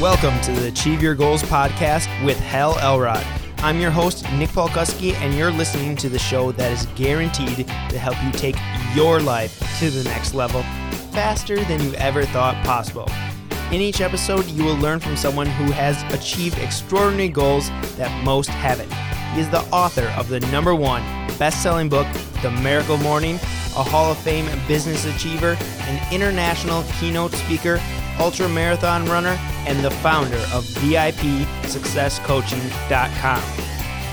Welcome to the Achieve Your Goals podcast with Hal Elrod. I'm your host, Nick Polkuski, and you're listening to the show that is guaranteed to help you take your life to the next level faster than you ever thought possible. In each episode, you will learn from someone who has achieved extraordinary goals that most haven't. He is the author of the number one best selling book, The Miracle Morning, a Hall of Fame business achiever, an international keynote speaker, ultra marathon runner, and the founder of VIPSuccessCoaching.com,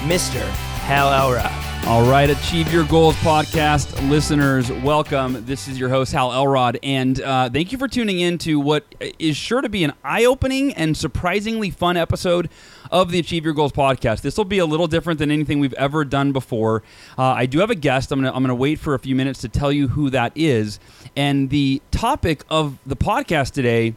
Mr. Hal Elrod. All right, Achieve Your Goals podcast listeners, welcome. This is your host, Hal Elrod, and uh, thank you for tuning in to what is sure to be an eye opening and surprisingly fun episode of the Achieve Your Goals podcast. This will be a little different than anything we've ever done before. Uh, I do have a guest. I'm going to wait for a few minutes to tell you who that is. And the topic of the podcast today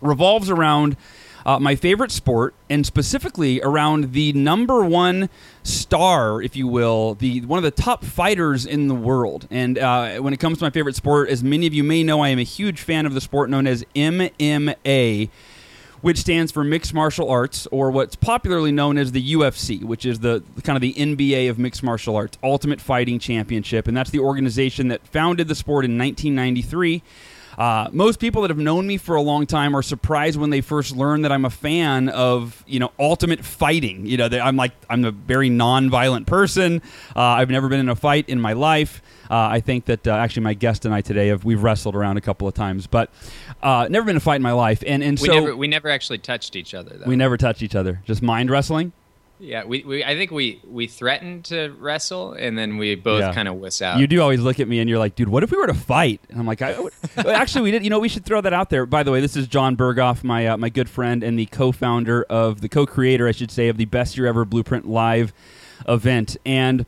revolves around uh, my favorite sport, and specifically around the number one star, if you will, the one of the top fighters in the world. And uh, when it comes to my favorite sport, as many of you may know, I am a huge fan of the sport known as MMA which stands for Mixed Martial Arts, or what's popularly known as the UFC, which is the kind of the NBA of mixed martial arts, Ultimate Fighting Championship, and that's the organization that founded the sport in 1993. Uh, most people that have known me for a long time are surprised when they first learn that I'm a fan of you know ultimate fighting. You know, I'm like I'm a very non-violent person. Uh, I've never been in a fight in my life. Uh, I think that uh, actually my guest and I today have we've wrestled around a couple of times, but uh, never been in a fight in my life. And and we so never, we never actually touched each other. Though. we never touched each other. Just mind wrestling. Yeah, we, we I think we we threatened to wrestle, and then we both Yeah. kind of wuss out. You do always look at me and you're like, dude, what if we were to fight? And I'm like, I. Actually, we did. You know, we should throw that out there. By the way, this is John Berghoff, my uh, my good friend and the co-founder of the co-creator, I should say, of the Best Year Ever Blueprint Live event. And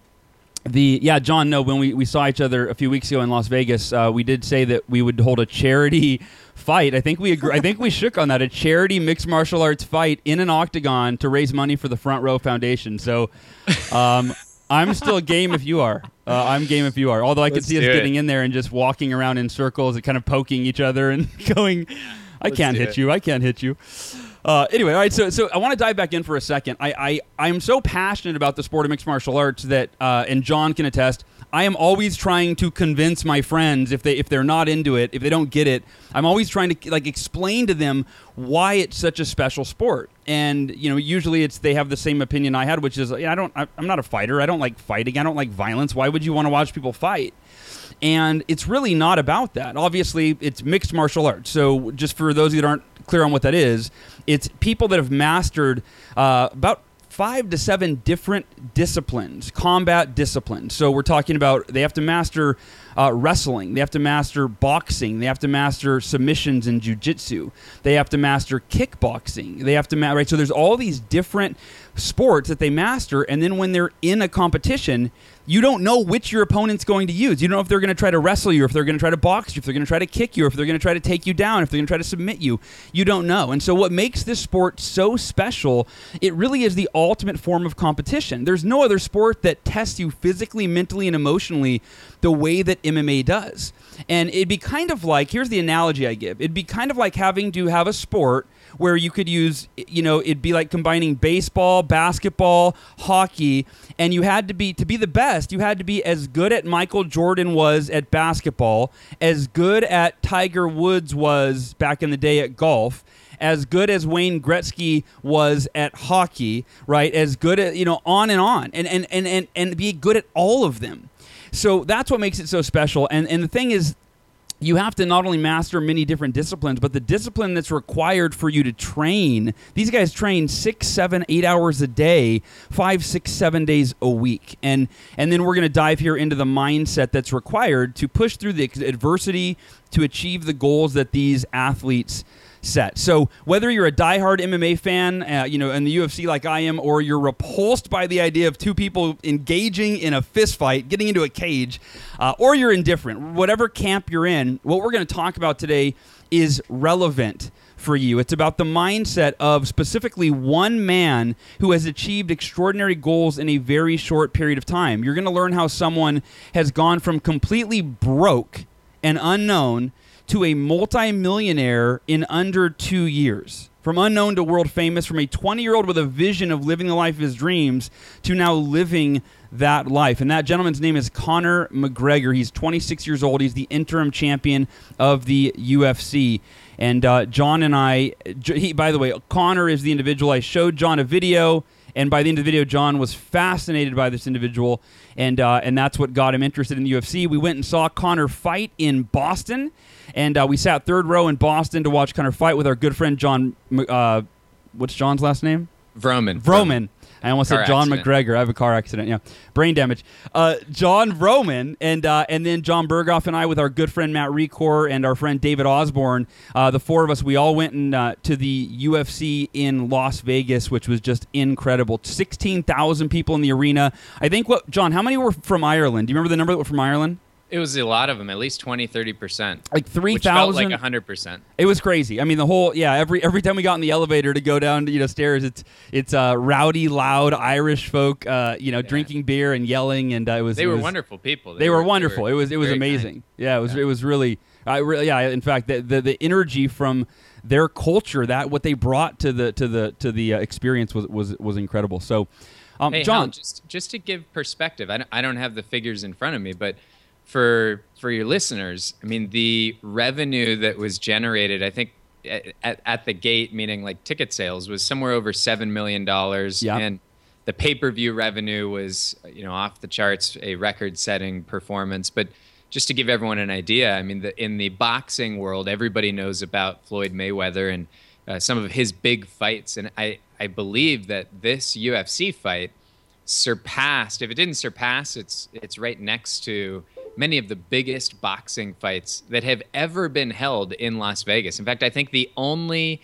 the yeah, John. No, when we, we saw each other a few weeks ago in Las Vegas, uh, we did say that we would hold a charity fight. I think we agree, I think we shook on that a charity mixed martial arts fight in an octagon to raise money for the Front Row Foundation. So. Um, I'm still game if you are. Uh, I'm game if you are. Although I could Let's see us it. getting in there and just walking around in circles and kind of poking each other and going, I Let's can't hit it. you. I can't hit you. Uh, anyway, all right. So, so I want to dive back in for a second. I, I, I'm so passionate about the sport of mixed martial arts that, uh, and John can attest. I am always trying to convince my friends if they if they're not into it, if they don't get it, I'm always trying to like explain to them why it's such a special sport. And you know, usually it's they have the same opinion I had, which is I don't I, I'm not a fighter. I don't like fighting. I don't like violence. Why would you want to watch people fight? And it's really not about that. Obviously, it's mixed martial arts. So, just for those that aren't clear on what that is, it's people that have mastered uh, about five to seven different disciplines, combat disciplines. So, we're talking about they have to master uh, wrestling, they have to master boxing, they have to master submissions and jujitsu, they have to master kickboxing, they have to ma- right. So, there's all these different sports that they master, and then when they're in a competition, you don't know which your opponent's going to use. You don't know if they're going to try to wrestle you, if they're going to try to box you, if they're going to try to kick you, if they're going to try to take you down, if they're going to try to submit you. You don't know. And so, what makes this sport so special, it really is the ultimate form of competition. There's no other sport that tests you physically, mentally, and emotionally the way that MMA does. And it'd be kind of like here's the analogy I give it'd be kind of like having to have a sport where you could use, you know, it'd be like combining baseball, basketball, hockey, and you had to be to be the best. You had to be as good at Michael Jordan was at basketball, as good at Tiger Woods was back in the day at golf. As good as Wayne Gretzky was at hockey, right? As good at you know, on and on, and and and and, and be good at all of them. So that's what makes it so special. And and the thing is, you have to not only master many different disciplines, but the discipline that's required for you to train. These guys train six, seven, eight hours a day, five, six, seven days a week, and and then we're going to dive here into the mindset that's required to push through the adversity to achieve the goals that these athletes set. So whether you're a diehard MMA fan, uh, you know, in the UFC like I am, or you're repulsed by the idea of two people engaging in a fist fight, getting into a cage, uh, or you're indifferent, whatever camp you're in, what we're going to talk about today is relevant for you. It's about the mindset of specifically one man who has achieved extraordinary goals in a very short period of time. You're going to learn how someone has gone from completely broke and unknown to a multimillionaire in under two years. From unknown to world famous, from a 20 year old with a vision of living the life of his dreams to now living that life. And that gentleman's name is Conor McGregor. He's 26 years old. He's the interim champion of the UFC. And uh, John and I, he, by the way, Conor is the individual. I showed John a video, and by the end of the video, John was fascinated by this individual, and uh, and that's what got him interested in the UFC. We went and saw Conor fight in Boston, and uh, we sat third row in Boston to watch Conor fight with our good friend John. Uh, what's John's last name? Vroman. Vroman. I almost Car said John accident. McGregor. I have a car accident. Yeah, brain damage. Uh, John Vroman and uh, and then John Berghoff and I with our good friend Matt Recor and our friend David Osborne. Uh, the four of us, we all went and, uh, to the UFC in Las Vegas, which was just incredible. Sixteen thousand people in the arena. I think what John? How many were from Ireland? Do you remember the number that were from Ireland? It was a lot of them, at least 20, 30%. Like 3,000 like thousand. 100%. It was crazy. I mean, the whole yeah. Every every time we got in the elevator to go down, you know, stairs, it's it's uh, rowdy, loud Irish folk, uh, you know, drinking beer and yelling, and uh, it was They it were was- wonable people. They, were wonderful. it was it was amazing. kind. Yeah, it was it was really. I really yeah. In fact, the, the the energy from their culture, that what they brought to the to the to the uh, experience was was was incredible. So, um, Hey, John, Hal, just just to give perspective, I don't, I don't have the figures in front of me, but for for your listeners, I mean, the revenue that was generated, I think at, at the gate, meaning like ticket sales, was somewhere over seven million dollars, Yeah. and the pay per view revenue was you know off the charts, a record setting performance, but. Just to give everyone an idea, I mean, the, in the boxing world, everybody knows about Floyd Mayweather and uh, some of his big fights, and I, I believe that this UFC fight surpassed if it didn't surpass it's it's right next to many of the biggest boxing fights that have ever been held in Las Vegas. In fact, I think the only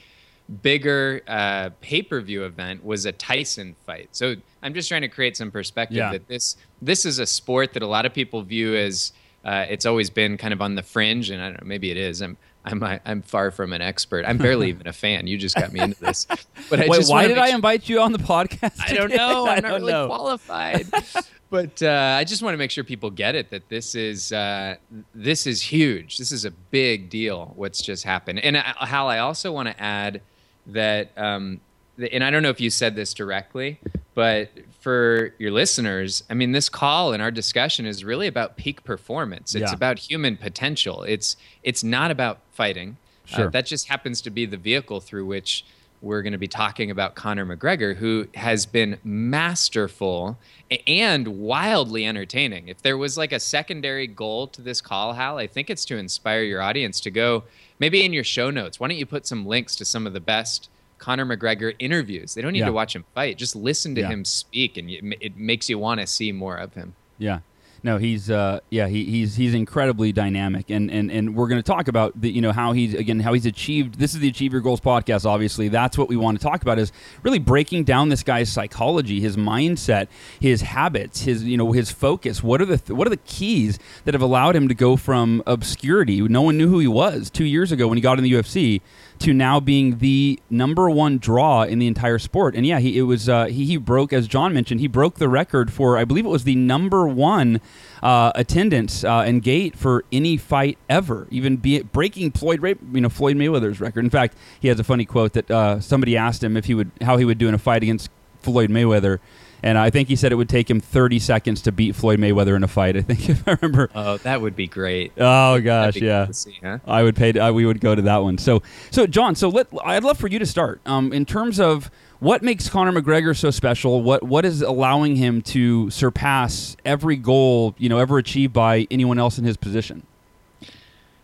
bigger uh, pay-per-view event was a Tyson fight. So I'm just trying to create some perspective Yeah. that this this is a sport that a lot of people view as uh, it's always been kind of on the fringe, and I don't know, maybe it is. I'm I'm I'm far from an expert. I'm barely even a fan. You just got me into this. But I wait, just why did I sure- invite you on the podcast? I don't know. I I'm not really know. qualified. but uh, I just want to make sure people get it that this is uh, this is huge. This is a big deal. What's just happened? And uh, Hal, I also want to add that, um, the, and I don't know if you said this directly, but for your listeners, I mean, this call and our discussion is really about peak performance. It's Yeah. about human potential. It's it's not about fighting. Uh, Sure. that just happens to be the vehicle through which we're going to be talking about Conor McGregor, who has been masterful and wildly entertaining. If there was like a secondary goal to this call, Hal, I think it's to inspire your audience to go maybe in your show notes. Why don't you put some links to some of the best Conor McGregor interviews? They don't need Yeah. to watch him fight, just listen to Yeah. him speak, and it, makes you want to see more of him. Yeah. No, he's uh, yeah, he, he's he's incredibly dynamic, and and and we're going to talk about the you know how he's again how he's achieved. This is the Achieve Your Goals podcast. Obviously, that's what we want to talk about is really breaking down this guy's psychology, his mindset, his habits, his you know his focus. What are the th- what are the keys that have allowed him to go from obscurity? No one knew who he was two years ago when he got in the UFC to now being the number one draw in the entire sport. And yeah, he it was uh, he he broke as John mentioned he broke the record for I believe it was the number one uh, attendance uh, and gate for any fight ever, even be it breaking Floyd Ray- you know Floyd Mayweather's record. In fact, he has a funny quote that uh, somebody asked him if he would how he would do in a fight against Floyd Mayweather. And I think he said it would take him 30 seconds to beat Floyd Mayweather in a fight. I think if I remember. Oh, that would be great. Oh gosh, yeah. see, huh? I would pay. I, we would go to that one. So, so John. So let. I'd love for you to start. Um, in terms of what makes Conor McGregor so special. What what is allowing him to surpass every goal you know ever achieved by anyone else in his position?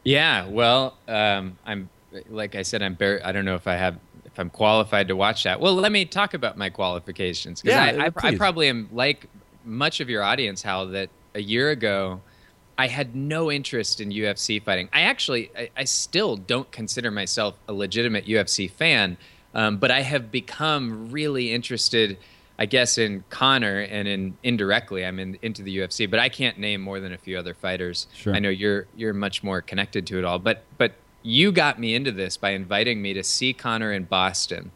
Yeah, well, um, I'm like I said, I'm bar- I don't know if I have if I'm qualified to watch that. Well, let me talk about my qualifications because Yeah, I, I, I probably am like much of your audience, Hal, that a year ago I had no interest in UFC fighting. I actually, I, I still don't consider myself a legitimate UFC fan, um, but I have become really interested. I guess in Conor and in indirectly, I'm in, into the UFC, but I can't name more than a few other fighters. Sure. I know you're you're much more connected to it all, but but you got me into this by inviting me to see Conor in Boston,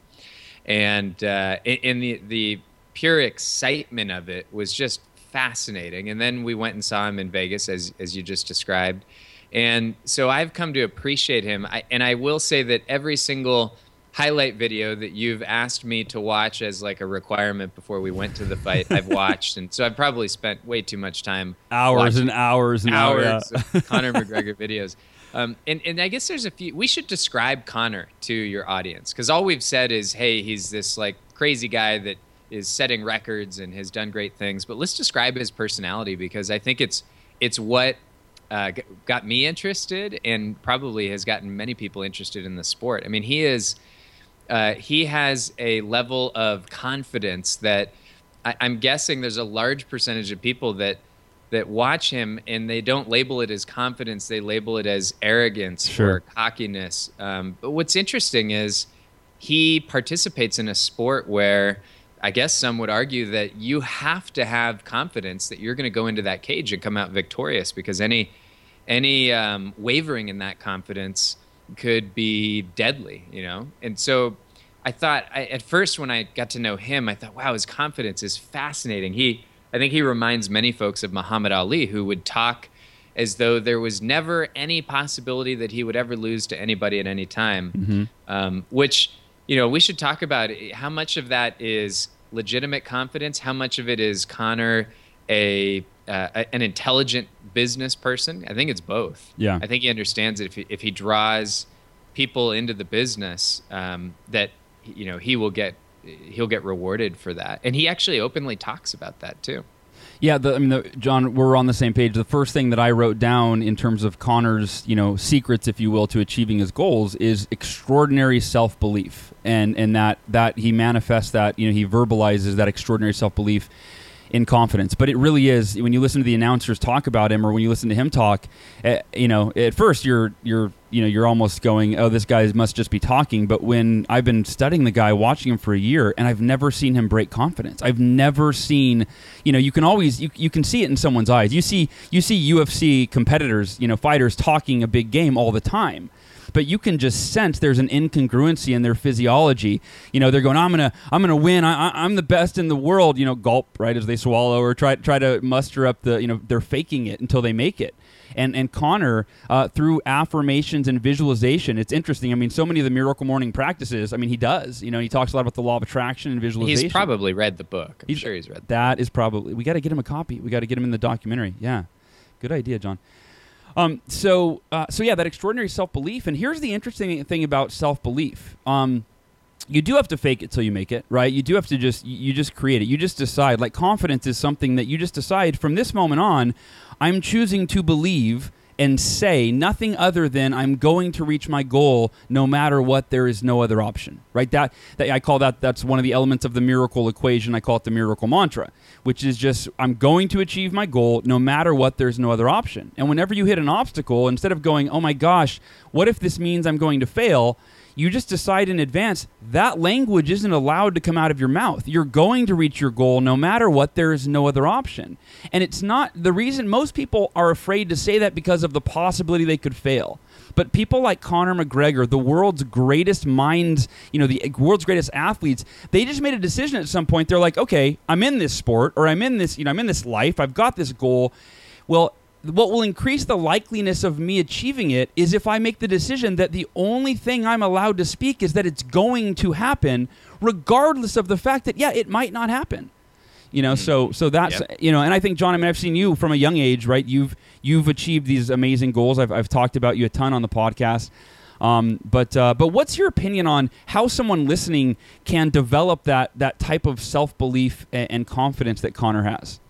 and uh, in, the the pure excitement of it was just fascinating. And then we went and saw him in Vegas, as as you just described, And so I've come to appreciate him. I, and I will say that every single highlight video that you've asked me to watch as like a requirement before we went to the fight, I've watched. And so I've probably spent way too much time hours and hours and hours hours of Conor McGregor videos. Um, and, and I guess there's a few. We should describe Conor to your audience because all we've said is, hey, he's this like crazy guy that is setting records and has done great things. But let's describe his personality because I think it's it's what uh, got me interested and probably has gotten many people interested in the sport. I mean, he is uh, he has a level of confidence that I, I'm guessing there's a large percentage of people that that watch him and they don't label it as confidence; they label it as arrogance Sure. or cockiness. Um, but what's interesting is he participates in a sport where I guess some would argue that you have to have confidence that you're going to go into that cage and come out victorious because any any um, wavering in that confidence could be deadly, you know. And so I thought I, at first when I got to know him, I thought, wow, his confidence is fascinating. He I think he reminds many folks of Muhammad Ali, who would talk as though there was never any possibility that he would ever lose to anybody at any time. Um, which you know we should talk about how much of that is legitimate confidence, how much of it is Conor a uh, an intelligent business person. I think it's both. Yeah. I think he understands that if he, if he draws people into the business um, that you know he will get he'll get rewarded for that, and he actually openly talks about that too. Yeah, the, I mean, the, John, we're on the same page. The first thing that I wrote down in terms of Conor's, you know, secrets, if you will, to achieving his goals is extraordinary self belief, and and that that he manifests that, you know, he verbalizes that extraordinary self belief in confidence. But it really is when you listen to the announcers talk about him, or when you listen to him talk, uh, you know, at first you're you're you know you're almost going, oh, this guy must just be talking. But when I've been studying the guy, watching him for a year, and I've never seen him break confidence. I've never seen, you know, you can always you, you can see it in someone's eyes. You see you see UFC competitors, you know, fighters talking a big game all the time but you can just sense there's an incongruency in their physiology. You know, they're going, "I'm gonna, I'm gonna win. I, I'm the best in the world." You know, gulp right as they swallow or try try to muster up the, you know, they're faking it until they make it. And and Conor uh, through affirmations and visualization, it's interesting. I mean, so many of the Miracle Morning practices. I mean, he does. You know, he talks a lot about the law of attraction and visualization. He's probably read the book. I'm sure he's read. That is probably. We got to get him a copy. We got to get him in the documentary. Yeah, good idea, John. Um, so, uh, so yeah, that extraordinary self belief. And here's the interesting thing about self belief. Um, you do have to fake it till you make it, right? You do have to just you just create it. You just decide. Like confidence is something that you just decide from this moment on. I'm choosing to believe and say nothing other than I'm going to reach my goal no matter what. There is no other option, right? That, that I call that that's one of the elements of the miracle equation. I call it the miracle mantra, which is just I'm going to achieve my goal no matter what. There's no other option. And whenever you hit an obstacle, instead of going, oh my gosh, what if this means I'm going to fail? You just decide in advance that language isn't allowed to come out of your mouth. You're going to reach your goal no matter what. There is no other option. And it's not the reason most people are afraid to say that because of the possibility they could fail. But people like Conor McGregor, the world's greatest minds, you know, the world's greatest athletes, they just made a decision at some point. They're like, okay, I'm in this sport or I'm in this, you know, I'm in this life. I've got this goal. Well, what will increase the likeliness of me achieving it is if I make the decision that the only thing I'm allowed to speak is that it's going to happen, regardless of the fact that yeah, it might not happen. You know, so so that's Yep. you know, and I think John, I mean, I've seen you from a young age, right? You've you've achieved these amazing goals. I've I've talked about you a ton on the podcast. Um, but uh, but what's your opinion on how someone listening can develop that that type of self belief and, and confidence that Conor has?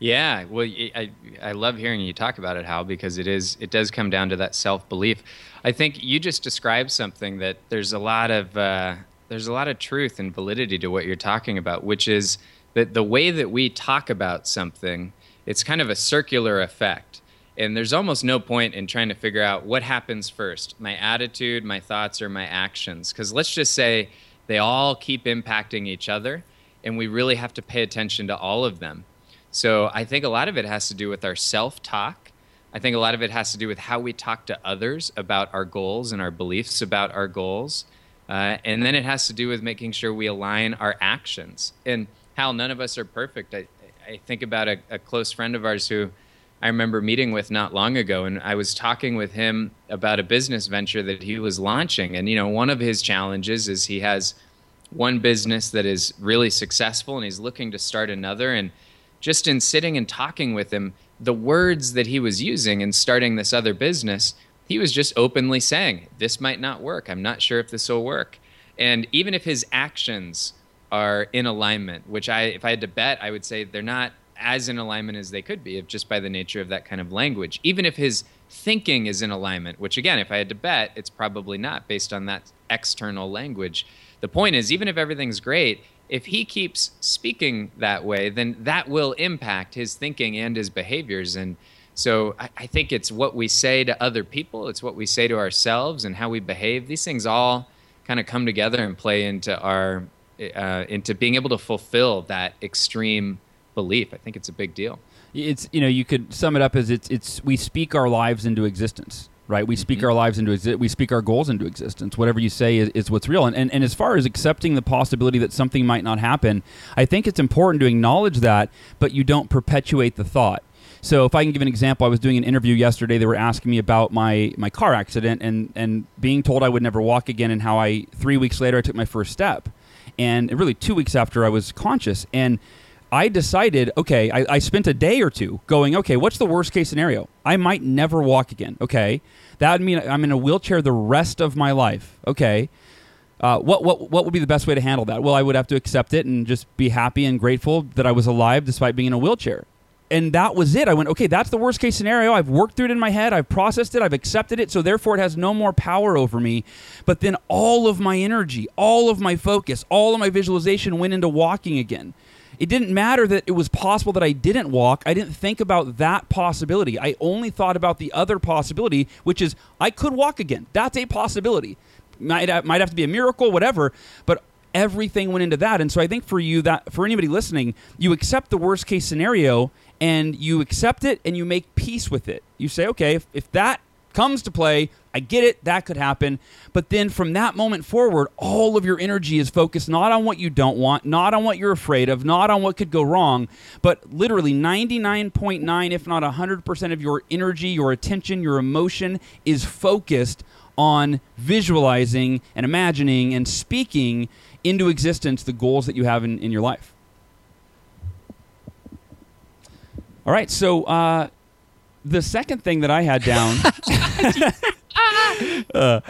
Yeah, well, I I love hearing you talk about it, Hal, because it is it does come down to that self belief. I think you just described something that there's a lot of uh, there's a lot of truth and validity to what you're talking about, which is that the way that we talk about something, it's kind of a circular effect, and there's almost no point in trying to figure out what happens first, my attitude, my thoughts, or my actions, because let's just say they all keep impacting each other, and we really have to pay attention to all of them. So I think a lot of it has to do with our self talk. I think a lot of it has to do with how we talk to others about our goals and our beliefs about our goals. Uh, and then it has to do with making sure we align our actions. And Hal, none of us are perfect. I, I think about a, a close friend of ours who I remember meeting with not long ago, and I was talking with him about a business venture that he was launching. And you know, one of his challenges is he has one business that is really successful, and he's looking to start another. And just in sitting and talking with him, the words that he was using in starting this other business, he was just openly saying, "This might not work. I'm not sure if this will work." And even if his actions are in alignment, which I, if I had to bet, I would say they're not as in alignment as they could be, if just by the nature of that kind of language. Even if his thinking is in alignment, which again, if I had to bet, it's probably not based on that external language. The point is, even if everything's great, if he keeps speaking that way, then that will impact his thinking and his behaviors. And so I, I think it's what we say to other people, it's what we say to ourselves, and how we behave. These things all kind of come together and play into our uh, into being able to fulfill that extreme belief. I think it's a big deal. It's you know you could sum it up as it's it's we speak our lives into existence. Right, we speak mm-hmm. our lives into exi- we speak our goals into existence. Whatever you say is, is what's real. And, and and as far as accepting the possibility that something might not happen, I think it's important to acknowledge that, but you don't perpetuate the thought. So if I can give an example, I was doing an interview yesterday. They were asking me about my my car accident and and being told I would never walk again, and how I three weeks later I took my first step, and really two weeks after I was conscious and I decided, okay, I, I, spent a day or two going, okay, what's the worst case scenario? I might never walk again. Okay. That would mean I'm in a wheelchair the rest of my life. Okay. Uh, what, what, what would be the best way to handle that? Well, I would have to accept it and just be happy and grateful that I was alive despite being in a wheelchair. And that was it. I went, okay, that's the worst case scenario. I've worked through it in my head. I've processed it. I've accepted it. So therefore, it has no more power over me. But then all of my energy, all of my focus, all of my visualization went into walking again. It didn't matter that it was possible that I didn't walk. I didn't think about that possibility. I only thought about the other possibility, which is I could walk again. That's a possibility. Might might have to be a miracle, whatever. But everything went into that. And so I think for you that for anybody listening, you accept the worst case scenario and you accept it and you make peace with it. You say, okay, if, if that comes to play. I get it, that could happen. But then from that moment forward, all of your energy is focused not on what you don't want, not on what you're afraid of, not on what could go wrong, but literally 99.9, if not 100% of your energy, your attention, your emotion is focused on visualizing and imagining and speaking into existence the goals that you have in, in your life. All right, so uh, the second thing that I had down. uh,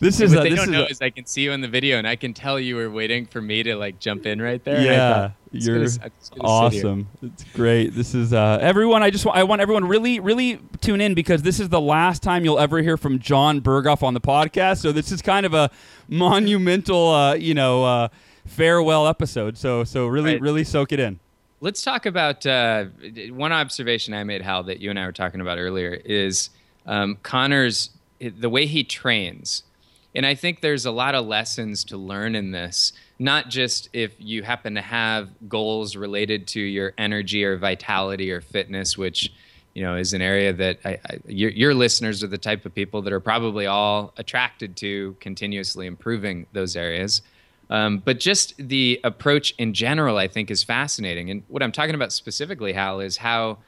this is what they don't know a, is I can see you in the video and I can tell you were waiting for me to like jump in right there. Yeah, you're gonna, awesome. It's great. This is uh, everyone. I just want I want everyone really really tune in because this is the last time you'll ever hear from John Berghoff on the podcast. So this is kind of a monumental, uh, you know, uh, farewell episode. So so really right. really soak it in. Let's talk about uh, one observation I made, Hal, that you and I were talking about earlier is um, Conor's the way he trains. And I think there's a lot of lessons to learn in this, not just if you happen to have goals related to your energy or vitality or fitness, which you know is an area that I, I, your, your listeners are the type of people that are probably all attracted to continuously improving those areas. Um, but just the approach in general, I think, is fascinating. And what I'm talking about specifically, Hal, is how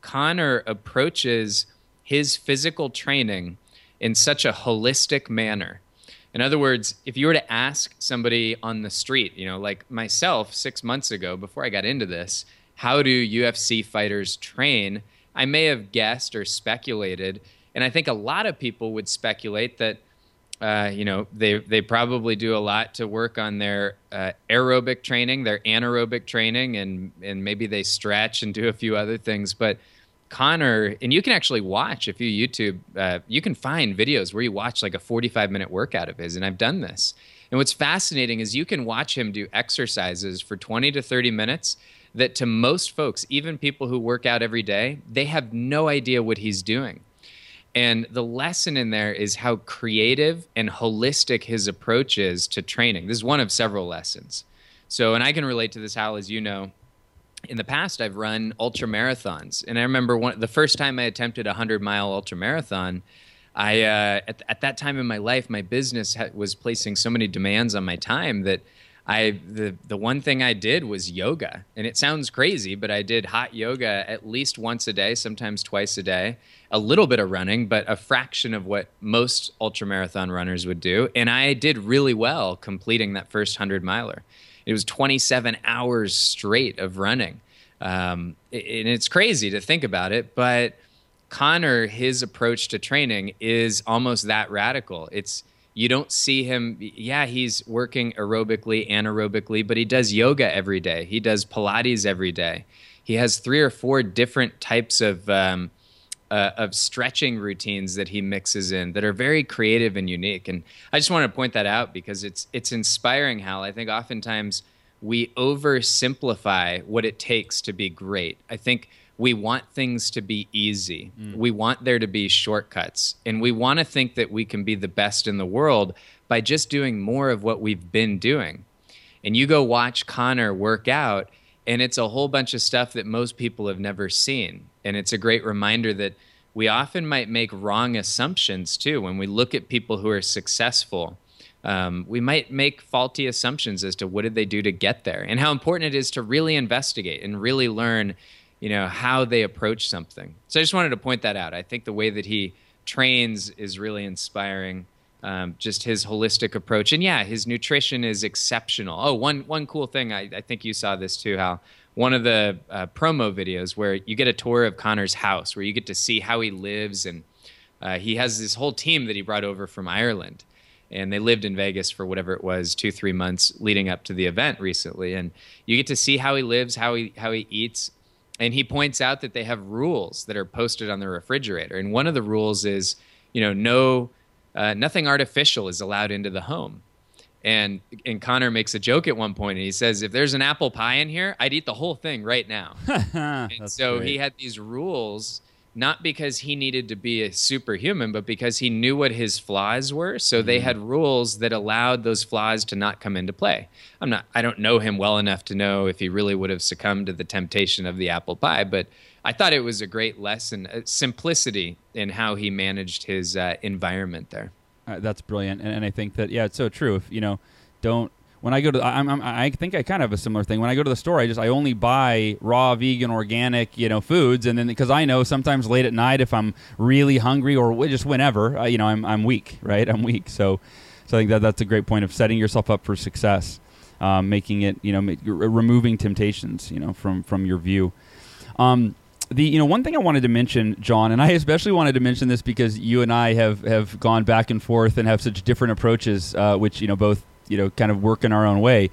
Conor approaches his physical training in such a holistic manner. In other words, if you were to ask somebody on the street, you know, like myself six months ago, before I got into this, how do UFC fighters train? I may have guessed or speculated. And I think a lot of people would speculate that uh, you know, they they probably do a lot to work on their uh, aerobic training, their anaerobic training, and and maybe they stretch and do a few other things. But Conor, and you can actually watch if you YouTube, uh, you can find videos where you watch like a 45 minute workout of his, and I've done this. And what's fascinating is you can watch him do exercises for 20 to 30 minutes that to most folks, even people who work out every day, they have no idea what he's doing and the lesson in there is how creative and holistic his approach is to training. This is one of several lessons. So, and I can relate to this, Hal, as you know. In the past, I've run ultra marathons, and I remember one, the first time I attempted a hundred mile ultra marathon. I uh, at, at that time in my life, my business ha- was placing so many demands on my time that I the the one thing I did was yoga, and it sounds crazy, but I did hot yoga at least once a day, sometimes twice a day. A little bit of running, but a fraction of what most ultramarathon runners would do, and I did really well completing that first hundred miler. It was 27 hours straight of running, um, and it's crazy to think about it, but. Conor, his approach to training is almost that radical. It's you don't see him yeah he's working aerobically anaerobically but he does yoga every day. He does pilates every day. He has three or four different types of um, uh, of stretching routines that he mixes in that are very creative and unique. And i just want to point that out because it's it's inspiring hal i think oftentimes we oversimplify what it takes to be great. I think we want things to be easy. Mm. We want there to be shortcuts. And we want to think that we can be the best in the world by just doing more of what we've been doing. And you go watch Conor work out, and it's a whole bunch of stuff that most people have never seen. And it's a great reminder that we often might make wrong assumptions too. When we look at people who are successful, um, we might make faulty assumptions as to what did they do to get there and how important it is to really investigate and really learn you know how they approach something. So I just wanted to point that out. I think the way that he trains is really inspiring. Um, just his holistic approach, and yeah, his nutrition is exceptional. Oh, one one cool thing I, I think you saw this too, Hal. One of the uh, promo videos where you get a tour of Conor's house, where you get to see how he lives, and uh, he has this whole team that he brought over from Ireland and they lived in Vegas for whatever it was, two three months leading up to the event recently. And you get to see how he lives, how he how he eats, and he points out that they have rules that are posted on the refrigerator. And one of the rules is you know no uh, nothing artificial is allowed into the home. And and conor makes a joke at one point and he says if there's an apple pie in here i'd eat the whole thing right now. And so great. he had these rules not because he needed to be a superhuman, but because he knew what his flaws were. So mm-hmm. they had rules that allowed those flaws to not come into play. I'm not, I don't know him well enough to know if he really would have succumbed to the temptation of the apple pie, but I thought it was a great lesson, uh, simplicity in how he managed his uh, environment there. Uh, that's brilliant, and, and I think that yeah, it's so true. If you know, don't when I go to, I'm, I'm, i think I kind of have a similar thing. When I go to the store, I just I only buy raw, vegan, organic, you know, foods, and then because I know sometimes late at night if I'm really hungry or just whenever, uh, you know, I'm I'm weak, right? I'm weak, so so I think that that's a great point of setting yourself up for success, um, making it, you know, make, removing temptations, you know, from from your view. Um, the you know one thing I wanted to mention, John, and I especially wanted to mention this because you and I have have gone back and forth and have such different approaches, uh, which you know both you know kind of work in our own way.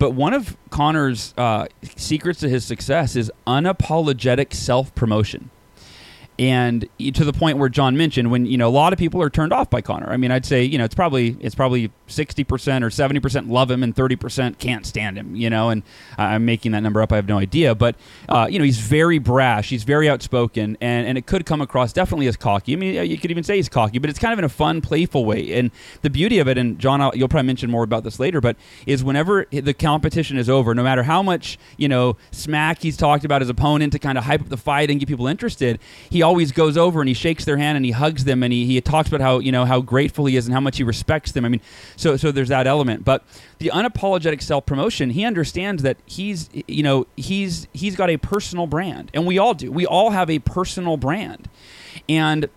But one of Conor's uh, secrets to his success is unapologetic self promotion and to the point where John mentioned when you know a lot of people are turned off by Conor. I mean, I'd say you know it's probably it's probably sixty percent or seventy percent love him and thirty percent can't stand him. You know, and I'm making that number up. I have no idea, but uh, you know he's very brash, he's very outspoken, and and it could come across definitely as cocky. I mean, you could even say he's cocky, but it's kind of in a fun, playful way. And the beauty of it, and John, I'll, you'll probably mention more about this later, but is whenever the competition is over, no matter how much you know smack he's talked about his opponent to kind of hype up the fight and get people interested, he always goes over and he shakes their hand and he hugs them and he, he talks about how you know how grateful he is and how much he respects them. I mean, so so there's that element. But the unapologetic self promotion, he understands that he's you know he's he's got a personal brand, and we all do. We all have a personal brand, and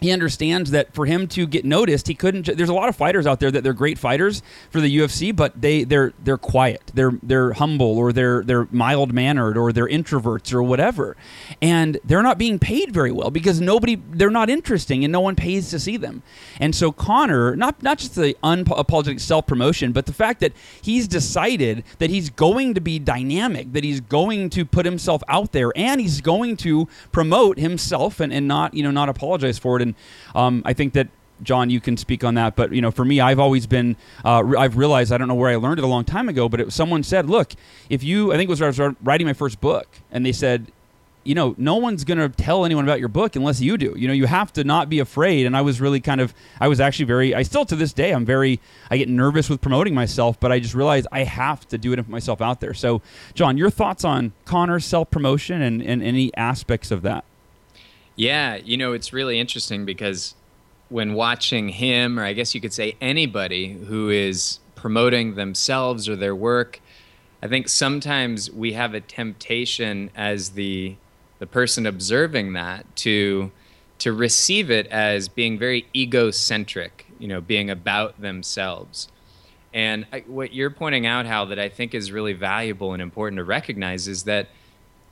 he understands that for him to get noticed, he couldn't. There's a lot of fighters out there that they're great fighters for the UFC, but they they're they're quiet, they're they're humble, or they're they're mild mannered, or they're introverts, or whatever, and they're not being paid very well because nobody they're not interesting and no one pays to see them. And so Conor, not not just the unapologetic self promotion, but the fact that he's decided that he's going to be dynamic, that he's going to put himself out there, and he's going to promote himself and, and not you know not apologize for it and um, I think that John, you can speak on that. But you know, for me, I've always been. Uh, I've realized I don't know where I learned it a long time ago, but it, someone said, "Look, if you," I think it was I was writing my first book, and they said, "You know, no one's going to tell anyone about your book unless you do. You know, you have to not be afraid." And I was really kind of, I was actually very. I still to this day, I'm very. I get nervous with promoting myself, but I just realized I have to do it and put myself out there. So, John, your thoughts on Conor's self promotion and, and any aspects of that? Yeah, you know, it's really interesting because when watching him, or I guess you could say anybody who is promoting themselves or their work. I think sometimes we have a temptation as the the person observing that to to receive it as being very egocentric, you know, being about themselves. And I, what you're pointing out, Hal, that I think is really valuable and important to recognize is that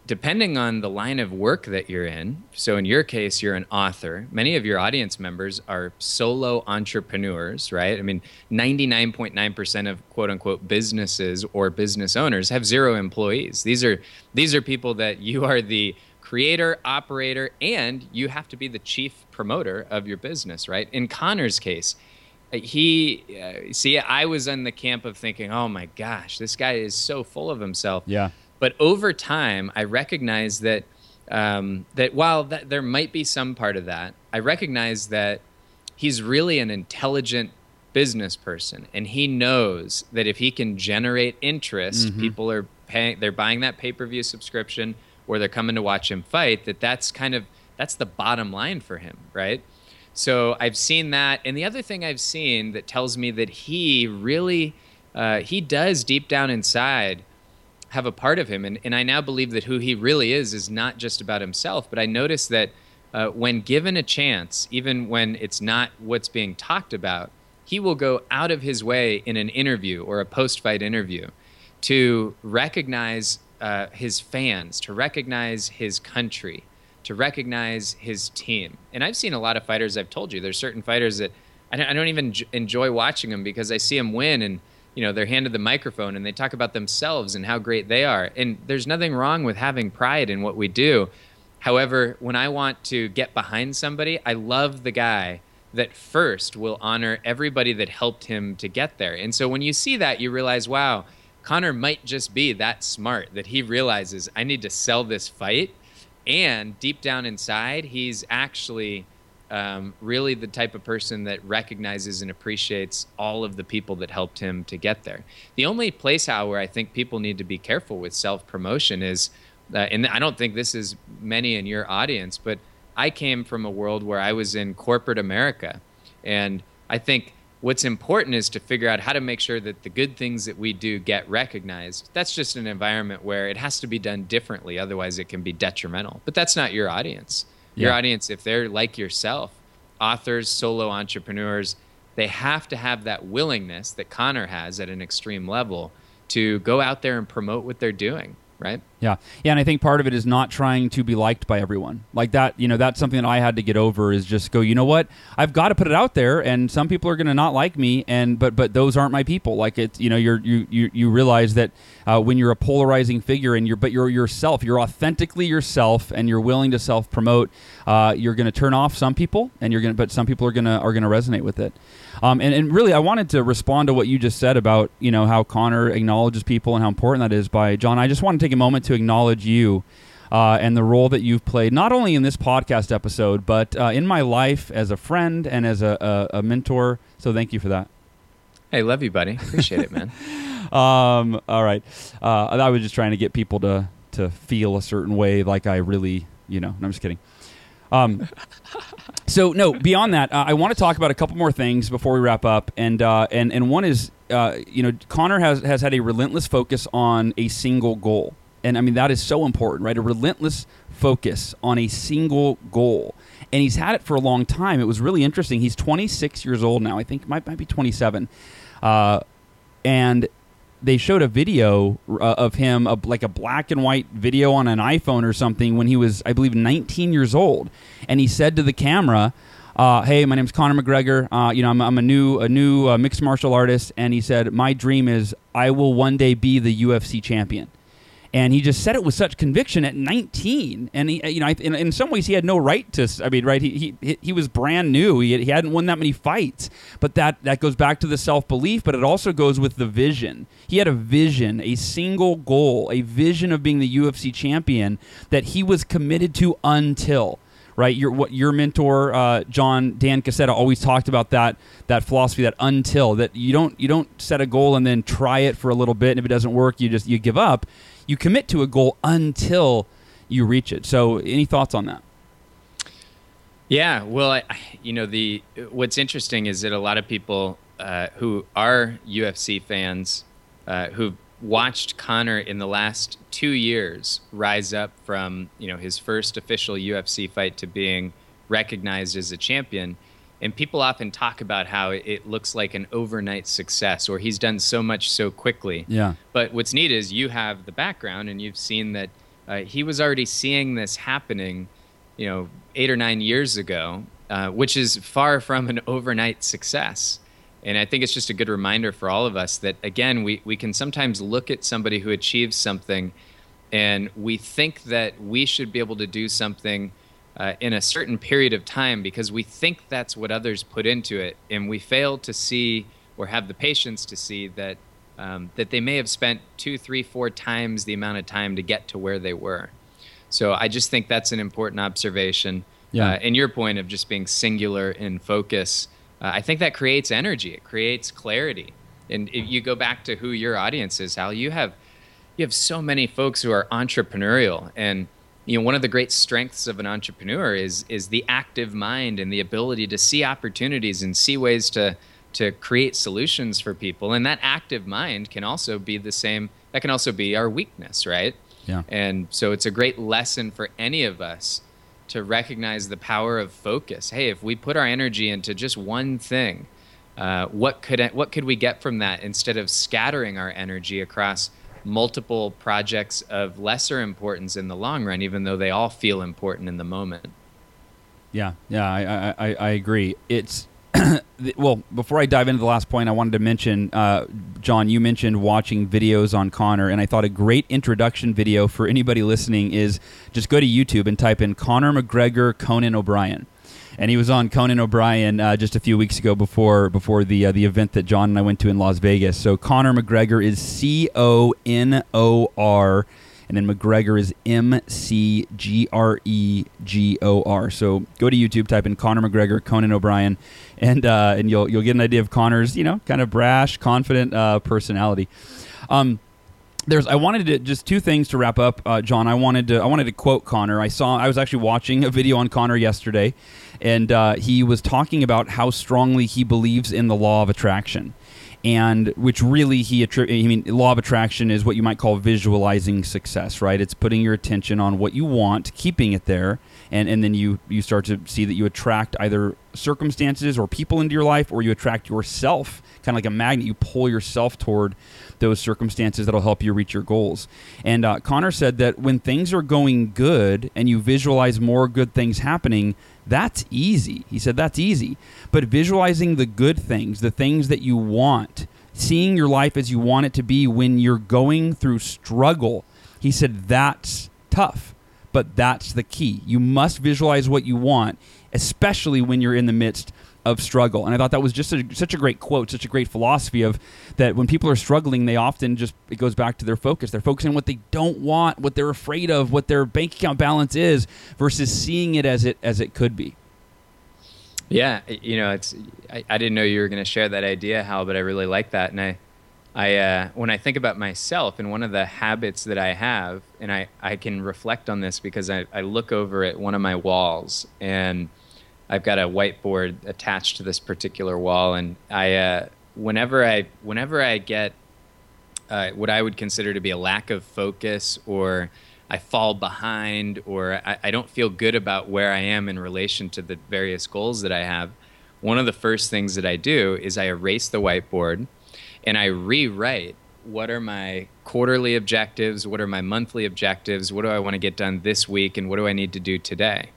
depending on the line of work that you're in, so in your case, you're an author. Many of your audience members are solo entrepreneurs, right? I mean, 99.9% of quote unquote businesses or business owners have zero employees. These are these are people that you are the creator, operator, and you have to be the chief promoter of your business, right? In Conor's case, uh, he uh, see I was in the camp of thinking, "Oh my gosh, this guy is so full of himself." Yeah but over time, I recognize that um, that while there might be some part of that, I recognize that he's really an intelligent business person, and he knows that if he can generate interest, mm-hmm. people are paying, they're buying that pay per view subscription, or they're coming to watch him fight. That that's kind of that's the bottom line for him, right? So I've seen that, and the other thing I've seen that tells me that he really uh, he does deep down inside have a part of him. And, and I now believe that who he really is is not just about himself, but I notice that uh, when given a chance, even when it's not what's being talked about, he will go out of his way in an interview or a post fight interview to recognize uh, his fans, to recognize his country, to recognize his team. And I've seen a lot of fighters, I've told you, there's certain fighters that I don't, I don't even enjoy watching them because I see them win and you know they're handed the microphone and they talk about themselves and how great they are. And there's nothing wrong with having pride in what we do. However when i want to get behind somebody i love the guy that first will honor everybody that helped him to get there. And so when you see that you realize wow conor might just be that smart that he realizes i need to sell this fight. And deep down inside he's actually um, really the type of person that recognizes and appreciates all of the people that helped him to get there. The only place, however, I think people need to be careful with self promotion is, uh, and I don't think this is many in your audience, but I came from a world where I was in corporate America. And I think what's important is to figure out how to make sure that the good things that we do get recognized. That's just an environment where it has to be done differently, otherwise, it can be detrimental. But that's not your audience your yeah. audience, if they're like yourself, authors, solo entrepreneurs, they have to have that willingness that Conor has at an extreme level to go out there and promote what they're doing right? Yeah, yeah, and I think part of it is not trying to be liked by everyone. Like that, you know, that's something that I had to get over. Is just go, you know what? I've got to put it out there, and some people are going to not like me, and but but those aren't my people. Like it's, you know, you're you you you realize that uh, when you're a polarizing figure and you're but you're yourself, you're authentically yourself, and you're willing to self promote. Uh, you're going to turn off some people, and you're going to, but some people are going to are going to resonate with it. Um, and, and really, I wanted to respond to what you just said about you know how Conor acknowledges people and how important that is. By John, I just want to take a moment to acknowledge you uh, and the role that you've played, not only in this podcast episode, but uh, in my life as a friend and as a, a, a mentor. So thank you for that. Hey, love you, buddy. Appreciate it, man. Um, all right. Uh, I was just trying to get people to to feel a certain way, like I really, you know. No, I'm just kidding. Um, so no, beyond that, uh, I want to talk about a couple more things before we wrap up, and uh, and and one is, uh, you know, Conor has has had a relentless focus on a single goal, and I mean that is so important, right? A relentless focus on a single goal, and he's had it for a long time. It was really interesting. He's 26 years old now. I think might might be 27, uh, and they showed a video uh, of him, a, like a black and white video on an iPhone or something, when he was, I believe, 19 years old, and he said to the camera. Uh, hey, my name's Conor McGregor. Uh, you know, I'm, I'm, a new a new uh, mixed martial artist, and he said, my dream is I will one day be the UFC champion and he just said it with such conviction at 19 and he you know in, in some ways he had no right to i mean right he he, he was brand new. He, he hadn't won that many fights. But that that goes back to the self-belief but it also goes with the vision. He had a vision a single goal a vision of being the ufc champion that he was committed to until right? Your what your mentor uh, John Dan Casetta always talked about that that philosophy that until that you don't you don't set a goal and then try it for a little bit and if it doesn't work you just you give up you commit to a goal until you reach it. So, any thoughts on that? Yeah, well, I, you know, the what's interesting is that a lot of people uh, who are UFC fans uh, who've watched Conor in the last two years rise up from you know his first official UFC fight to being recognized as a champion. And people often talk about how it looks like an overnight success or he's done so much so quickly. Yeah. But what's neat is you have the background and you've seen that uh, he was already seeing this happening, you know, eight or nine years ago, uh, which is far from an overnight success. And I think it's just a good reminder for all of us that, again, we, we can sometimes look at somebody who achieves something and we think that we should be able to do something uh, in a certain period of time because we think that's what others put into it. And we fail to see or have the patience to see that, um, that they may have spent two, three, four times the amount of time to get to where they were. So I just think that's an important observation. Yeah. Uh, and your point of just being singular in focus uh, I think that creates energy. It creates clarity. And if you go back to who your audience is, Hal, you have you have so many folks who are entrepreneurial and you know one of the great strengths of an entrepreneur is is the active mind and the ability to see opportunities and see ways to to create solutions for people and that active mind can also be the same that can also be our weakness right Yeah. and so it's a great lesson for any of us to recognize the power of focus. Hey, if we put our energy into just one thing, uh, what could what could we get from that instead of scattering our energy across multiple projects of lesser importance in the long run, even though they all feel important in the moment? Yeah, yeah, I, I, I agree. It's well, before I dive into the last point, I wanted to mention, uh, John, you mentioned watching videos on Conor, and I thought a great introduction video for anybody listening is just go to YouTube and type in Conor McGregor Conan O'Brien. And he was on Conan O'Brien uh, just a few weeks ago before before the uh, the event that John and I went to in Las Vegas. So Conor McGregor is C O N O R and then McGregor is M C G R E G O R. So go to YouTube, type in Conor McGregor, Conan O'Brien, and uh, and you'll you'll get an idea of Conor's you know kind of brash, confident uh, personality. Um, there's I wanted to just two things to wrap up, uh, John. I wanted to I wanted to quote Conor. I saw I was actually watching a video on Conor yesterday, and uh, he was talking about how strongly he believes in the law of attraction and which really he attribute. I mean, law of attraction is what you might call visualizing success, right? It's putting your attention on what you want, keeping it there, and and then you you start to see that you attract either circumstances or people into your life, or you attract yourself, kind of like a magnet. You pull yourself toward those circumstances that'll help you reach your goals. And uh, Conor said that when things are going good and you visualize more good things happening, that's easy. He said that's easy. But visualizing the good things, the things that you want, seeing your life as you want it to be when you're going through struggle, he said that's tough. But that's the key. You must visualize what you want, especially when you're in the midst of struggle. And I thought that was just a, such a great quote, such a great philosophy of that when people are struggling, they often just, it goes back to their focus. They're focusing on what they don't want, what they're afraid of, what their bank account balance is versus seeing it as it, as it could be. Yeah, you know, it's I, I didn't know you were going to share that idea, Hal, but I really like that. And I, I uh, when I think about myself and one of the habits that I have, and I, I can reflect on this because I, I look over at one of my walls and I've got a whiteboard attached to this particular wall, and I uh, whenever I whenever I get uh, what I would consider to be a lack of focus or I fall behind or I, I, don't feel good about where I am in relation to the various goals that I have, one of the first things that I do is I erase the whiteboard and I rewrite what are my quarterly objectives, what are my monthly objectives, what do I want to get done this week, and what do I need to do today.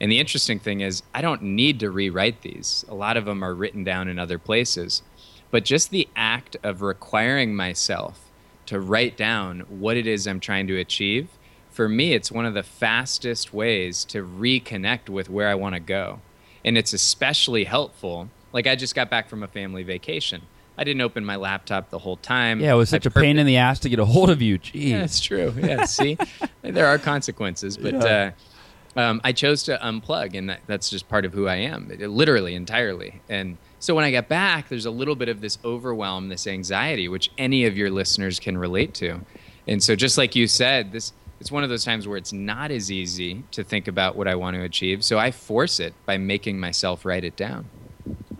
And the interesting thing is, I don't need to rewrite these. A lot of them are written down in other places. But just the act of requiring myself to write down what it is I'm trying to achieve, for me, it's one of the fastest ways to reconnect with where I want to go. And it's especially helpful. Like, I just got back from a family vacation. I didn't open my laptop the whole time. Yeah, it was such I a pain in the ass to get a hold of you. Jeez. Yeah, that's true. Yeah, see, there are consequences, but Yeah. uh, um, I chose to unplug, and that, that's just part of who I am, it- literally, entirely. And so when I get back, there's a little bit of this overwhelm, this anxiety, which any of your listeners can relate to. And so, just like you said, this it's one of those times where it's not as easy to think about what I want to achieve. So I force it by making myself write it down.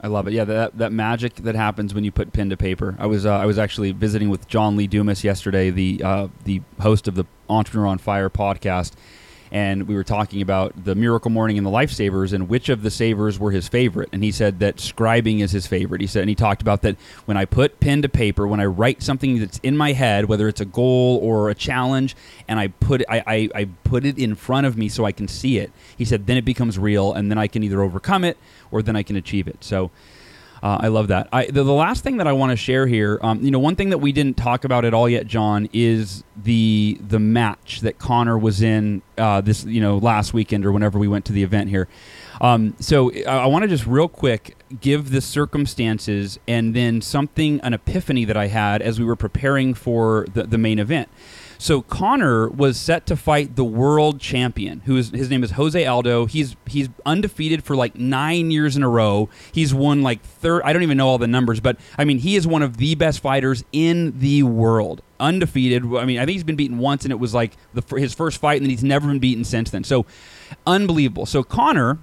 I love it. Yeah, that that magic that happens when you put pen to paper. I was uh, I was actually visiting with John Lee Dumas yesterday, the uh, the host of the Entrepreneur on Fire podcast, and we were talking about the Miracle Morning and the Lifesavers and which of the savers were his favorite. And he said that scribing is his favorite. He said, and he talked about that when I put pen to paper, when I write something that's in my head, whether it's a goal or a challenge, and I put I, I, I put it in front of me so I can see it. He said, then it becomes real, and then I can either overcome it or then I can achieve it. So. Uh, I love that. I, the, the, last thing that I want to share here, um, you know, one thing that we didn't talk about at all yet, John, is the the match that Conor was in uh, this, you know, last weekend or whenever we went to the event here. Um, so I, I want to just real quick give the circumstances and then something, an epiphany that I had as we were preparing for the, the main event. So Conor was set to fight the world champion, who is his name is Jose Aldo. He's he's undefeated for like nine years in a row. He's won like third. I don't even know all the numbers, but I mean he is one of the best fighters in the world. Undefeated. I mean I think he's been beaten once, and it was like the, his first fight, and then he's never been beaten since then. So unbelievable. So Conor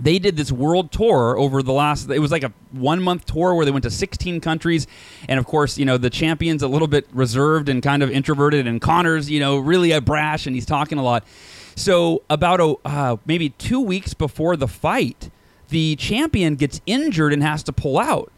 they did this world tour over the last it was like a one month tour where they went to 16 countries. And of course you know the champion's a little bit reserved and kind of introverted and conor's you know really a brash and he's talking a lot. So about a uh, maybe two weeks before the fight the champion gets injured and has to pull out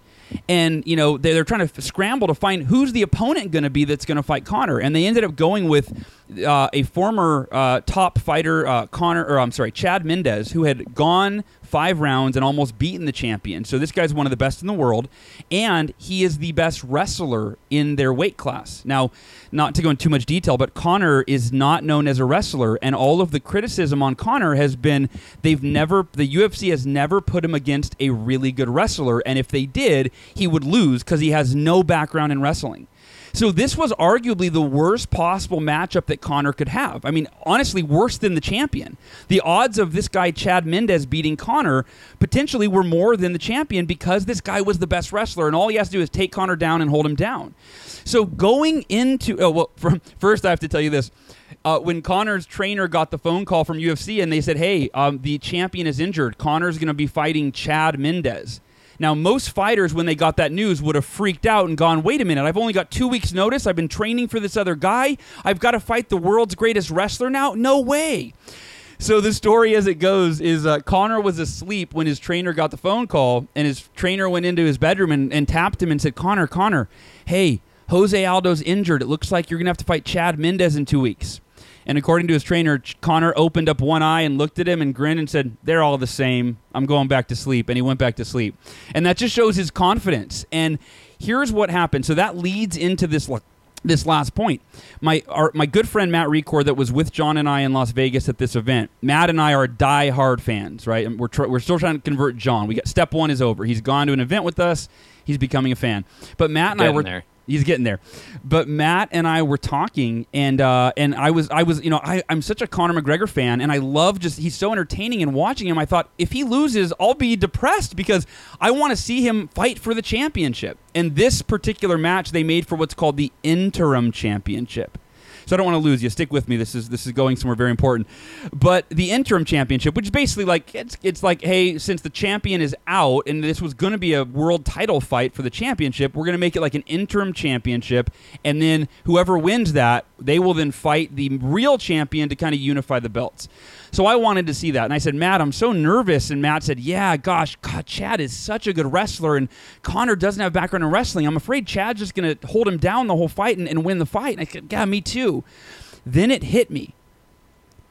and you know they're, they're trying to scramble to find who's the opponent going to be that's going to fight Conor, and they ended up going with uh, a former uh, top fighter, uh, Conor, or I'm sorry, Chad Mendes, who had gone five rounds and almost beaten the champion. So this guy's one of the best in the world, and he is the best wrestler in their weight class. Now, not to go into too much detail, but Conor is not known as a wrestler, and all of the criticism on Conor has been they've never, the UFC has never put him against a really good wrestler, and if they did, he would lose because he has no background in wrestling. So this was arguably the worst possible matchup that Conor could have. I mean, honestly, worse than the champion. The odds of this guy Chad Mendes beating Conor potentially were more than the champion because this guy was the best wrestler, and all he has to do is take Conor down and hold him down. So going into oh well, from, first I have to tell you this. Uh, when Conor's trainer got the phone call from UFC and they said, "Hey, um, the champion is injured. Conor's going to be fighting Chad Mendes." Now, most fighters, when they got that news, would have freaked out and gone, wait a minute, I've only got two weeks' notice. I've been training for this other guy. I've got to fight the world's greatest wrestler now? No way. So the story as it goes is uh, Conor was asleep when his trainer got the phone call, and his trainer went into his bedroom and, and tapped him and said, Conor, Conor, hey, Jose Aldo's injured. It looks like you're going to have to fight Chad Mendes in two weeks. And according to his trainer, Conor opened up one eye and looked at him and grinned and said, They're all the same. I'm going back to sleep. And he went back to sleep. And that just shows his confidence. And here's what happened. So that leads into this this last point. My our, my good friend Matt Recore that was with John and I in Las Vegas at this event. Matt and I are die-hard fans, right? And we're tr- we're still trying to convert John. We got step 1 is over. He's gone to an event with us. He's becoming a fan. But Matt and Getting I were there. He's getting there, but Matt and I were talking, and uh, and I was I was you know I, I'm such a Conor McGregor fan, and I love just he's so entertaining and watching him. I thought if he loses, I'll be depressed because I want to see him fight for the championship. And this particular match they made for what's called the interim championship. So I don't want to lose you. Stick with me. This is this is going somewhere very important. But the interim championship, which is basically like it's it's like, hey, since the champion is out and this was going to be a world title fight for the championship, we're going to make it like an interim championship, and then whoever wins that, they will then fight the real champion to kind of unify the belts. So I wanted to see that. And I said, Matt, I'm so nervous. And Matt said, Yeah, gosh, God, Chad is such a good wrestler. And Conor doesn't have background in wrestling. I'm afraid Chad's just going to hold him down the whole fight and, and win the fight. And I said, Yeah, me too. Then it hit me.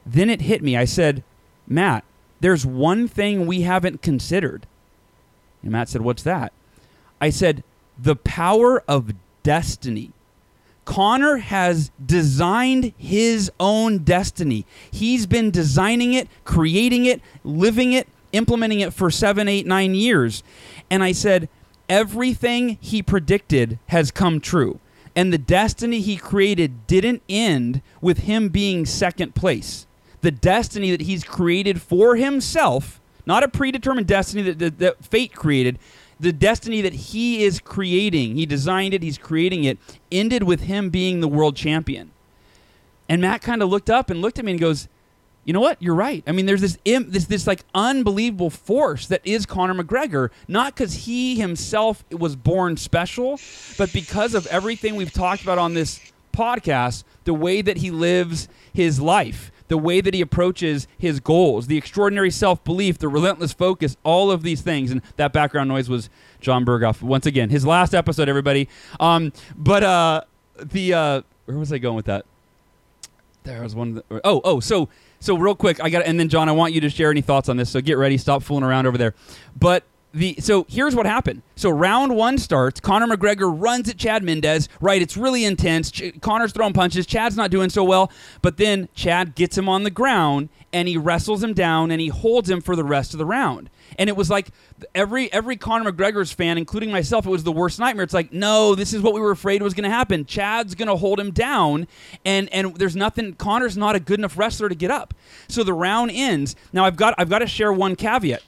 Then it hit me. I said, Matt, there's one thing we haven't considered. And Matt said, What's that? I said, The power of destiny. Conor has designed his own destiny. He's been designing it, creating it, living it, implementing it for seven, eight, nine years. And I said, everything he predicted has come true. And the destiny he created didn't end with him being second place. The destiny that he's created for himself, not a predetermined destiny that, that, that fate created, the destiny that he is creating, he designed it, he's creating it, ended with him being the world champion. And Matt kind of looked up and looked at me and goes, you know what? You're right. I mean, there's this Im- this this like unbelievable force that is Conor McGregor, not because he himself was born special, but because of everything we've talked about on this podcast, the way that he lives his life, the way that he approaches his goals, the extraordinary self-belief, the relentless focus, all of these things. And that background noise was John Berghoff once again. His last episode, everybody. Um, but uh, the uh, where was I going with that? There was one. The, oh, oh, so so real quick, I got and then John, I want you to share any thoughts on this. So get ready, stop fooling around over there. But the so here's what happened. So round one starts. Conor McGregor runs at Chad Mendes. Right, it's really intense. Ch- Conor's throwing punches. Chad's not doing so well, but then Chad gets him on the ground and he wrestles him down and he holds him for the rest of the round. And it was like every every Conor McGregor's fan, including myself, it was the worst nightmare. It's like, no, this is what we were afraid was going to happen. Chad's going to hold him down, and and there's nothing. Conor's not a good enough wrestler to get up. So the round ends. Now I've got I've got to share one caveat.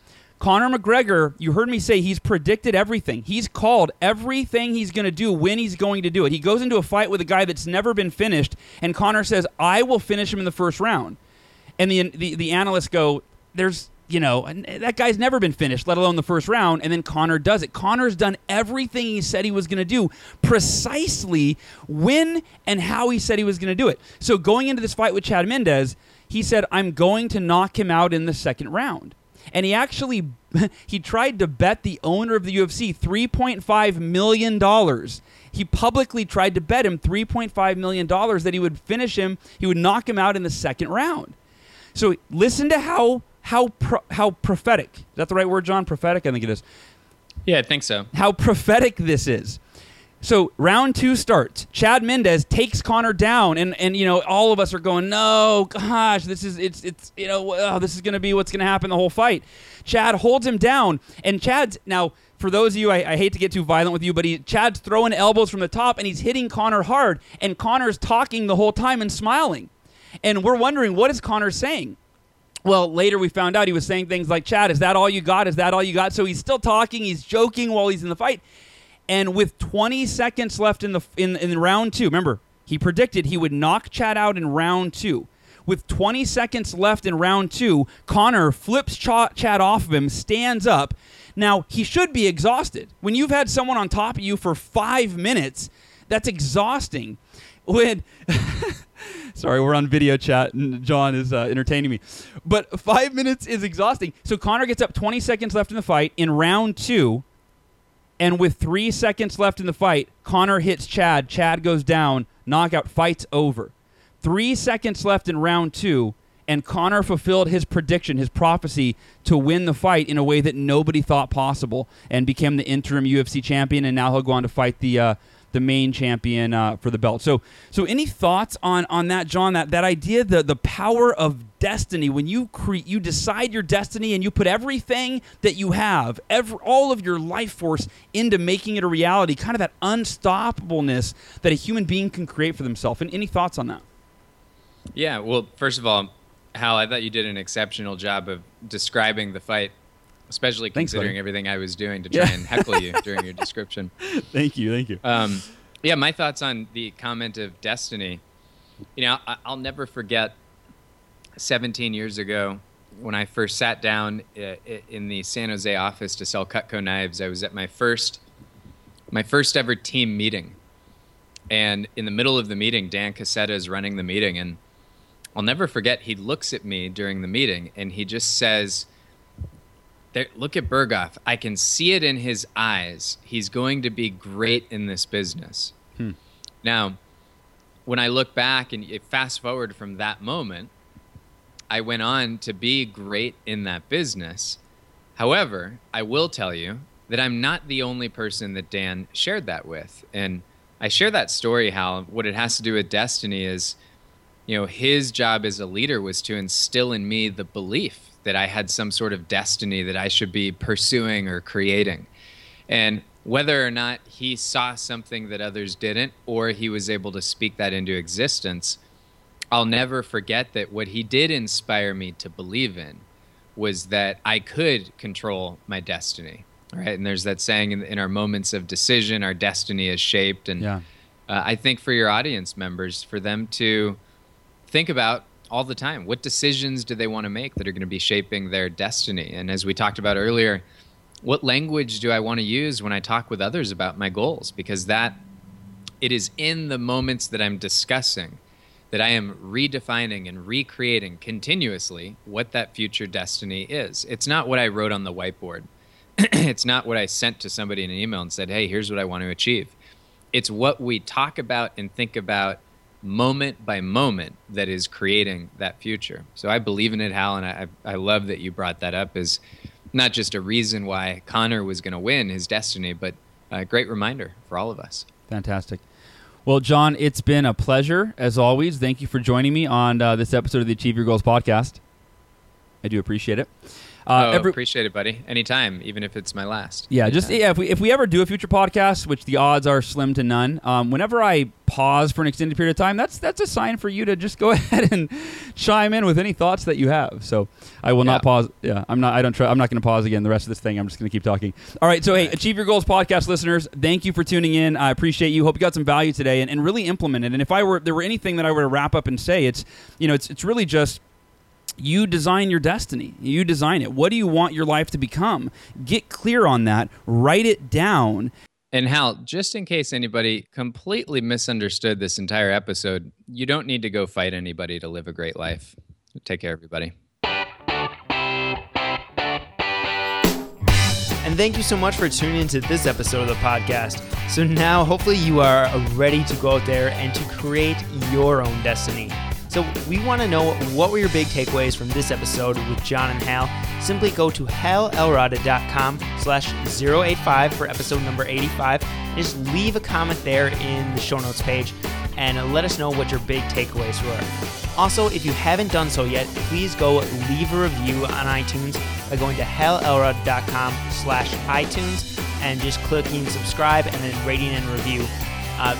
Conor McGregor, you heard me say he's predicted everything. He's called everything he's going to do when he's going to do it. He goes into a fight with a guy that's never been finished, and Conor says, "I will finish him in the first round." And the the, the analysts go, "There's you know, that guy's never been finished, let alone the first round. And then Conor does it. Conor's done everything he said he was going to do, precisely when and how he said he was going to do it. So going into this fight with Chad Mendes, he said, "I'm going to knock him out in the second round." And he actually he tried to bet the owner of the UFC 3.5 million dollars. He publicly tried to bet him 3.5 million dollars that he would finish him, he would knock him out in the second round. So listen to how how pro- how prophetic. Is that the right word, John? Prophetic, I think it is. Yeah, I think so. How prophetic this is. So round two starts. Chad Mendes takes Conor down, and and you know all of us are going, no, gosh, this is it's it's you know oh, this is going to be what's going to happen the whole fight. Chad holds him down, and Chad's now. For those of you, I, I hate to get too violent with you, but he, Chad's throwing elbows from the top, and he's hitting Conor hard, and Conor's talking the whole time and smiling, and we're wondering what is Conor saying. Well, later we found out he was saying things like, Chad, is that all you got? Is that all you got? So he's still talking, he's joking while he's in the fight. And with 20 seconds left in the in, in round two, remember, he predicted he would knock Chad out in round two. With 20 seconds left in round two, Conor flips Ch- Chad off of him, stands up. Now, he should be exhausted. When you've had someone on top of you for five minutes, that's exhausting. When. Sorry, we're on video chat and John is uh, entertaining me. But five minutes is exhausting. So Conor gets up 20 seconds left in the fight in round two. And with three seconds left in the fight, Conor hits Chad. Chad goes down. Knockout. Fight's over. Three seconds left in round two, and Conor fulfilled his prediction, his prophecy, to win the fight in a way that nobody thought possible, and became the interim UFC champion. And now he'll go on to fight the uh, the main champion uh, for the belt. So, so any thoughts on on that, John? That that idea, the the power of destiny when you create, you decide your destiny, and you put everything that you have, every, all of your life force into making it a reality. Kind of that unstoppableness that a human being can create for themselves. And any thoughts on that? Yeah. Well, first of all, Hal, I thought you did an exceptional job of describing the fight especially considering everything I was doing to try Yeah. and heckle you during your description. Thank you, thank you. Um, yeah, my thoughts on the comment of destiny. You know, I, I'll never forget 17 years ago when I first sat down uh, in the San Jose office to sell Cutco knives. I was at my first, my first ever team meeting, and in the middle of the meeting, Dan Casetta is running the meeting, and I'll never forget. He looks at me during the meeting, and he just says. There, look at Berghoff. I can see it in his eyes. He's going to be great in this business. Hmm. Now, when I look back and fast forward from that moment, I went on to be great in that business. However, I will tell you that I'm not the only person that Dan shared that with. And I share that story, Hal. What it has to do with destiny is, you know, his job as a leader was to instill in me the belief that I had some sort of destiny that I should be pursuing or creating. And whether or not he saw something that others didn't, or he was able to speak that into existence, I'll never forget that what he did inspire me to believe in was that I could control my destiny. Right. And there's that saying in, in our moments of decision, our destiny is shaped. And Yeah. uh, I think for your audience members, for them to think about all the time what decisions do they want to make that are going to be shaping their destiny? And as we talked about earlier, what language do I want to use when I talk with others about my goals? Because that it is in the moments that I'm discussing that I am redefining and recreating continuously what that future destiny is. It's not what I wrote on the whiteboard. it's not what I sent to somebody in an email and said, hey, here's what I want to achieve. It's what we talk about and think about moment by moment that is creating that future. So I believe in it, Hal, and I, I love that you brought that up as not just a reason why Conor was going to win his destiny, but a great reminder for all of us. Fantastic. Well, John, it's been a pleasure as always. Thank you for joining me on uh, this episode of the Achieve Your Goals podcast. I do appreciate it. Uh, oh, every- appreciate it, buddy. Anytime, even if it's my last. Yeah, Anytime. just yeah. If we if we ever do a future podcast, which the odds are slim to none, um, whenever I pause for an extended period of time, that's that's a sign for you to just go ahead and chime in with any thoughts that you have. So I will yeah. not pause. Yeah, I'm not. I don't try. I'm not going to pause again. The rest of this thing, I'm just going to keep talking. All right. So hey, Achieve Your Goals podcast listeners, thank you for tuning in. I appreciate you. Hope you got some value today and, and really implement it. And if I were there were anything that I were to wrap up and say, it's you know it's it's really just you design your destiny. You design it. What do you want your life to become? Get clear on that. Write it down. And Hal, just in case anybody completely misunderstood this entire episode, you don't need to go fight anybody to live a great life. Take care, everybody. And thank you so much for tuning into this episode of the podcast. So now, hopefully, you are ready to go out there and to create your own destiny. So we want to know what were your big takeaways from this episode with John and Hal. Simply go to halelrod.com slash 085 for episode number 85. Just leave a comment there in the show notes page and let us know what your big takeaways were. Also, if you haven't done so yet, please go leave a review on iTunes by going to halelrod.com slash iTunes and just clicking subscribe and then rating and review. Uh,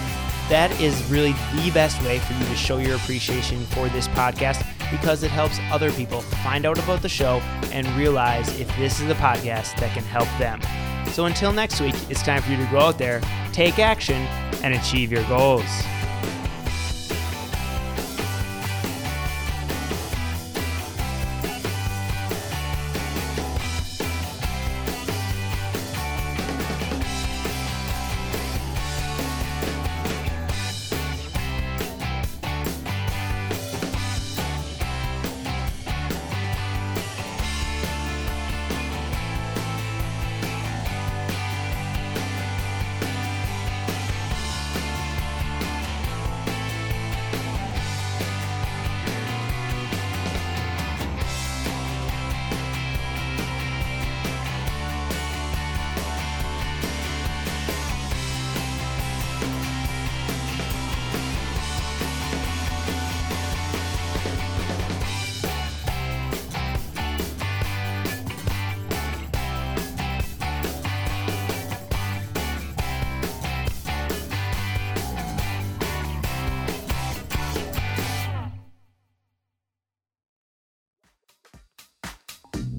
that is really the best way for you to show your appreciation for this podcast because it helps other people find out about the show and realize if this is a podcast that can help them. So until next week, it's time for you to go out there, take action, and achieve your goals.